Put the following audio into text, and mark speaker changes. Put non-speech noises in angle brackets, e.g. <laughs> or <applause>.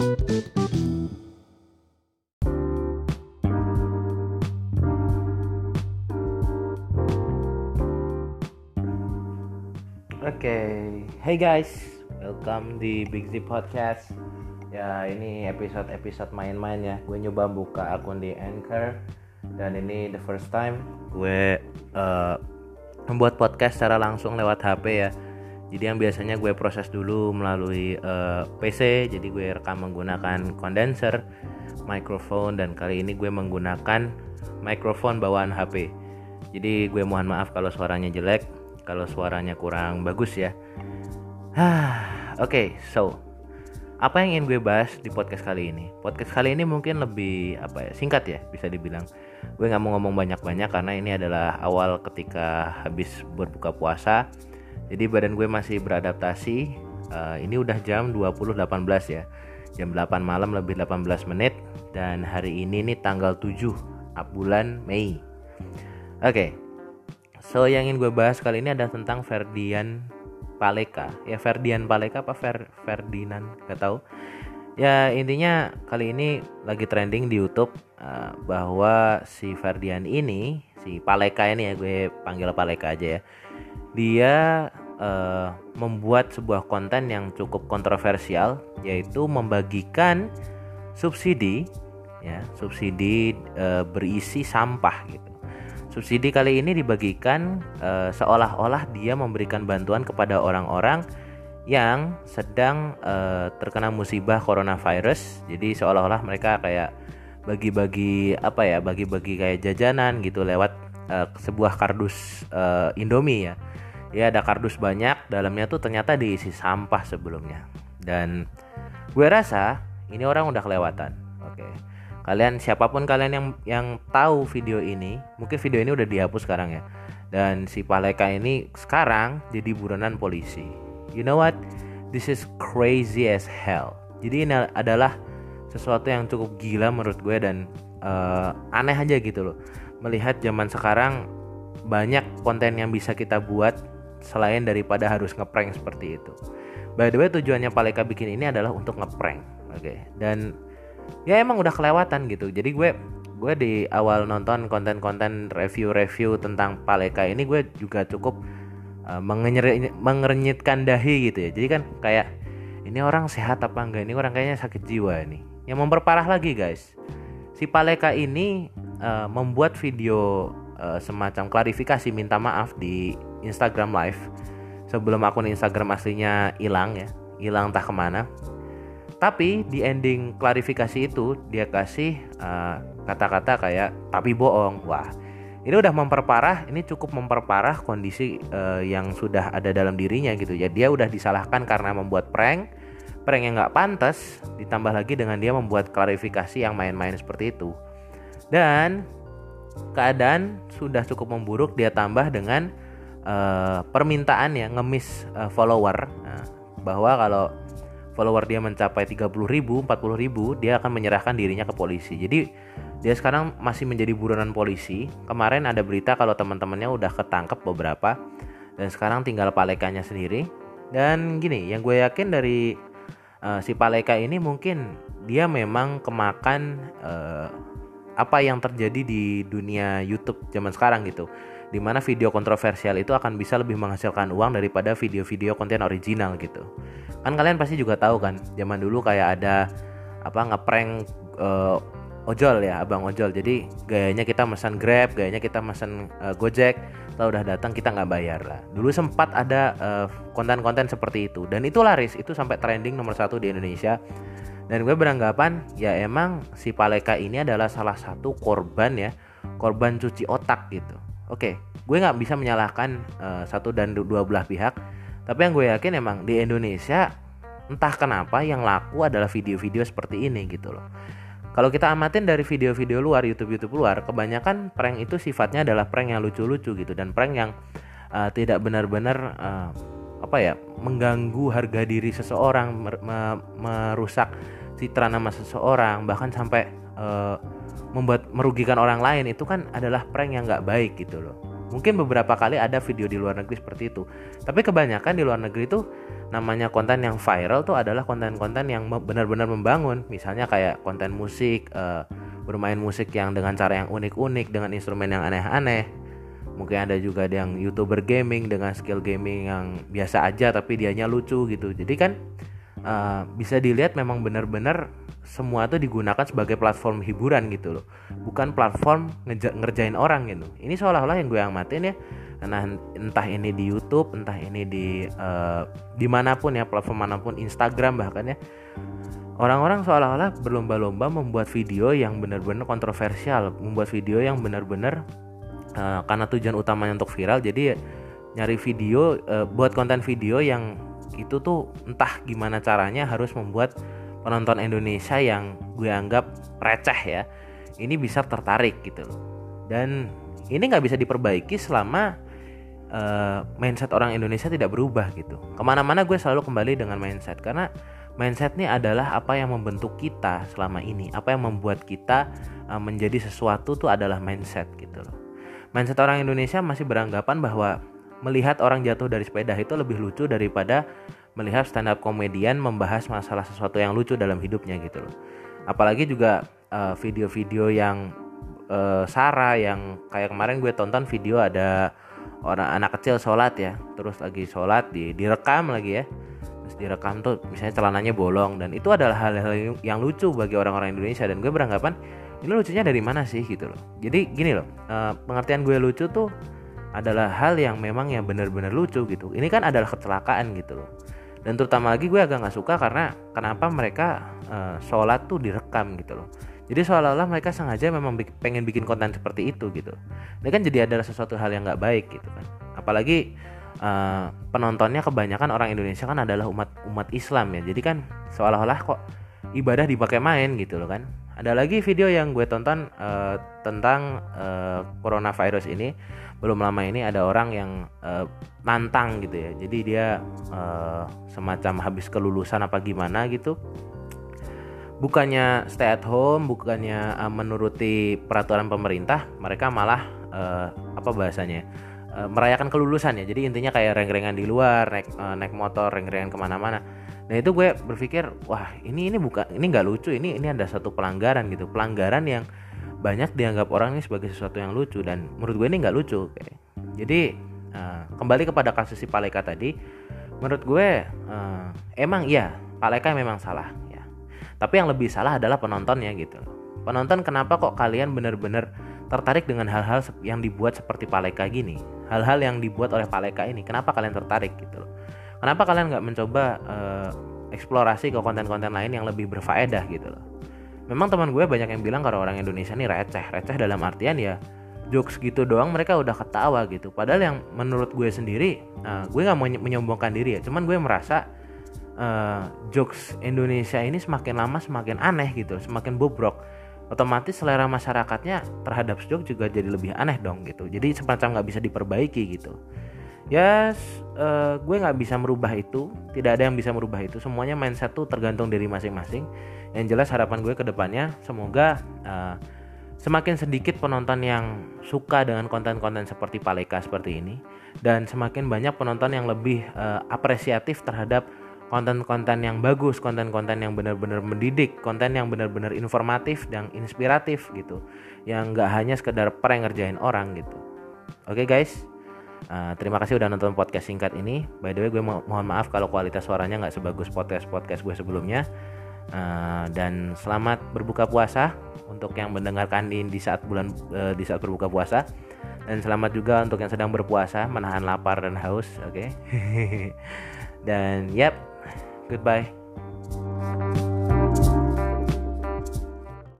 Speaker 1: Oke, hey guys, welcome di Big Z Podcast. Ya ini episode-episode main-main ya. Gue nyoba buka akun di Anchor dan ini the first time gue uh, membuat podcast secara langsung lewat HP ya. Jadi yang biasanya gue proses dulu melalui uh, PC, jadi gue rekam menggunakan condenser, microphone dan kali ini gue menggunakan microphone bawaan HP. Jadi gue mohon maaf kalau suaranya jelek kalau suaranya kurang bagus ya. Oke, okay, so apa yang ingin gue bahas di podcast kali ini? Podcast kali ini mungkin lebih apa ya singkat ya bisa dibilang. Gue nggak mau ngomong banyak-banyak karena ini adalah awal ketika habis berbuka puasa. Jadi badan gue masih beradaptasi. Uh, ini udah jam 20.18 ya. Jam 8 malam lebih 18 menit dan hari ini nih tanggal 7 bulan Mei. Oke, okay, So yang ingin gue bahas kali ini adalah tentang Ferdian Paleka. Ya Ferdian Paleka apa Fer Ferdinand? Gak tahu. Ya intinya kali ini lagi trending di YouTube uh, bahwa si Ferdian ini, si Paleka ini ya gue panggil Paleka aja ya. Dia uh, membuat sebuah konten yang cukup kontroversial yaitu membagikan subsidi ya, subsidi uh, berisi sampah gitu Subsidi kali ini dibagikan uh, seolah-olah dia memberikan bantuan kepada orang-orang yang sedang uh, terkena musibah coronavirus. Jadi seolah-olah mereka kayak bagi-bagi apa ya, bagi-bagi kayak jajanan gitu lewat uh, sebuah kardus uh, Indomie ya. Ya ada kardus banyak, dalamnya tuh ternyata diisi sampah sebelumnya. Dan gue rasa ini orang udah kelewatan. Oke. Okay kalian siapa pun kalian yang yang tahu video ini mungkin video ini udah dihapus sekarang ya dan si Paleka ini sekarang jadi buronan polisi you know what this is crazy as hell jadi ini adalah sesuatu yang cukup gila menurut gue dan uh, aneh aja gitu loh melihat zaman sekarang banyak konten yang bisa kita buat selain daripada harus ngeprank seperti itu. By the way tujuannya Paleka bikin ini adalah untuk ngeprank oke? Okay? dan ya emang udah kelewatan gitu. Jadi gue gue di awal nonton konten-konten review-review tentang Paleka ini gue juga cukup uh, mengerenyitkan dahi gitu ya. Jadi kan kayak ini orang sehat apa enggak? Ini orang kayaknya sakit jiwa ini. Yang memperparah lagi guys si Paleka ini uh, membuat video uh, semacam klarifikasi minta maaf di Instagram Live sebelum akun Instagram aslinya hilang ya hilang entah ke mana tapi di ending klarifikasi itu dia kasih eh, kata-kata uh, kayak tapi bohong. Wah, ini udah memperparah, ini cukup memperparah kondisi uh, yang sudah ada dalam dirinya gitu ya. Dia udah disalahkan karena membuat prank, prank yang nggak pantas, ditambah lagi dengan dia membuat klarifikasi yang main-main seperti itu. Dan keadaan sudah cukup memburuk, dia tambah dengan uh, permintaan ya ngemis uh, follower nah, bahwa kalau follower dia mencapai 30 ribu, 40 ribu, dia akan menyerahkan dirinya ke polisi. Jadi dia sekarang masih menjadi buronan polisi. Kemarin ada berita kalau teman-temannya udah ketangkep beberapa dan sekarang tinggal palekanya sendiri. Dan gini, yang gue yakin dari uh, si paleka ini mungkin dia memang kemakan uh, apa yang terjadi di dunia YouTube zaman sekarang gitu. Di mana video kontroversial itu akan bisa lebih menghasilkan uang daripada video-video konten original gitu. Kan kalian pasti juga tahu kan zaman dulu kayak ada apa ngeprank uh, ojol ya abang ojol. Jadi gayanya kita pesan grab gayanya kita pesan uh, gojek kalau udah datang kita nggak bayar lah. Dulu sempat ada uh, konten-konten seperti itu. Dan itu laris itu sampai trending nomor satu di Indonesia dan gue beranggapan ya emang si Paleka ini adalah salah satu korban ya korban cuci otak gitu Oke, gue nggak bisa menyalahkan uh, satu dan dua belah pihak, tapi yang gue yakin emang di Indonesia entah kenapa yang laku adalah video-video seperti ini gitu loh. Kalau kita amatin dari video-video luar YouTube-YouTube luar, kebanyakan prank itu sifatnya adalah prank yang lucu-lucu gitu dan prank yang uh, tidak benar-benar uh, apa ya mengganggu harga diri seseorang, mer merusak citra nama seseorang, bahkan sampai uh, membuat merugikan orang lain itu kan adalah prank yang nggak baik gitu loh. Mungkin beberapa kali ada video di luar negeri seperti itu. Tapi kebanyakan di luar negeri itu namanya konten yang viral tuh adalah konten-konten yang benar-benar membangun. Misalnya kayak konten musik uh, bermain musik yang dengan cara yang unik-unik dengan instrumen yang aneh-aneh mungkin ada juga yang youtuber gaming dengan skill gaming yang biasa aja tapi dianya lucu gitu. Jadi kan uh, bisa dilihat memang benar-benar semua itu digunakan sebagai platform hiburan gitu loh. Bukan platform ngerjain orang gitu. Ini seolah-olah yang gue amatin ya. Nah entah ini di YouTube entah ini di uh, di mana pun ya platform mana pun Instagram bahkan ya. Orang-orang seolah-olah berlomba-lomba membuat video yang benar-benar kontroversial membuat video yang benar-benar uh, karena tujuan utamanya untuk viral jadi nyari video uh, buat konten video yang itu tuh entah gimana caranya harus membuat penonton Indonesia yang gue anggap receh ya ini bisa tertarik gitu loh. Dan ini nggak bisa diperbaiki selama uh, mindset orang Indonesia tidak berubah gitu. Ke mana-mana gue selalu kembali dengan mindset karena mindset ini adalah apa yang membentuk kita selama ini apa yang membuat kita uh, menjadi sesuatu tuh adalah mindset gitu loh mindset orang Indonesia masih beranggapan bahwa melihat orang jatuh dari sepeda itu lebih lucu daripada melihat stand up komedian membahas masalah sesuatu yang lucu dalam hidupnya gitu loh. Apalagi juga uh, video-video yang uh, Sarah yang kayak kemarin gue tonton video ada orang anak kecil sholat ya, terus lagi sholat di direkam lagi ya, terus direkam tuh misalnya celananya bolong dan itu adalah hal-hal yang lucu bagi orang-orang Indonesia. Dan gue beranggapan ini lucunya dari mana sih? Gitu loh. Jadi gini loh, uh, pengertian gue lucu tuh adalah hal yang memang yang benar-benar lucu gitu. Ini kan adalah kecelakaan gitu loh. Dan terutama lagi gue agak nggak suka karena kenapa mereka uh, sholat tuh direkam gitu loh. Jadi seolah-olah mereka sengaja memang pengen bikin konten seperti itu gitu. Ini kan jadi adalah sesuatu hal yang nggak baik gitu kan. Apalagi uh, penontonnya kebanyakan orang Indonesia kan adalah umat umat Islam ya. Jadi kan seolah-olah kok ibadah dipakai main gitu loh kan. Ada lagi video yang gue tonton uh, tentang uh, coronavirus ini. Belum lama ini ada orang yang uh, nantang gitu ya. Jadi dia uh, semacam habis kelulusan apa gimana gitu. Bukannya stay at home bukannya uh, menuruti peraturan pemerintah mereka malah uh, apa bahasanya uh, merayakan kelulusan ya. Jadi intinya kayak reng-rengan di luar naik uh, naik motor reng-rengan ke mana-mana. Nah itu gue berpikir wah ini ini bukan ini nggak lucu ini ini ada satu pelanggaran gitu. Pelanggaran yang banyak dianggap orang ini sebagai sesuatu yang lucu dan menurut gue ini nggak lucu jadi uh, kembali kepada kasus si Paleka tadi menurut gue uh, emang iya Paleka memang salah ya. Tapi yang lebih salah adalah penontonnya gitu. Penonton kenapa kok kalian benar-benar tertarik dengan hal-hal yang dibuat seperti Paleka gini. Hal-hal yang dibuat oleh Paleka ini. Kenapa kalian tertarik gitu loh? Kenapa kalian nggak mencoba uh, eksplorasi ke konten-konten lain yang lebih berfaedah gitu loh? Memang teman gue banyak yang bilang kalau orang Indonesia ini receh. Receh dalam artian ya jokes gitu doang mereka udah ketawa gitu. Padahal yang menurut gue sendiri uh, gue nggak mau menyombongkan diri ya. Cuman gue merasa uh, jokes Indonesia ini semakin lama semakin aneh gitu semakin bobrok otomatis selera masyarakatnya terhadap joke juga jadi lebih aneh dong gitu. Jadi semacam nggak bisa diperbaiki gitu. Ya uh, gue nggak bisa merubah itu. Tidak ada yang bisa merubah itu. Semuanya mindset tuh tergantung dari masing-masing. Yang jelas harapan gue ke depannya semoga uh, semakin sedikit penonton yang suka dengan konten-konten seperti Paleka seperti ini dan semakin banyak penonton yang lebih uh, apresiatif terhadap konten-konten yang bagus, konten-konten yang benar-benar mendidik, konten yang benar-benar informatif dan inspiratif gitu, yang nggak hanya sekedar prank ngerjain orang gitu. Oke okay, guys, Uh, terima kasih udah nonton podcast singkat ini. By the way, gue mo mohon maaf kalau kualitas suaranya nggak sebagus podcast podcast gue sebelumnya. Uh, dan selamat berbuka puasa untuk yang mendengarkan ini di saat bulan uh, di saat berbuka puasa. Dan selamat juga untuk yang sedang berpuasa menahan lapar dan haus. Oke. Okay? <laughs> dan yap, goodbye.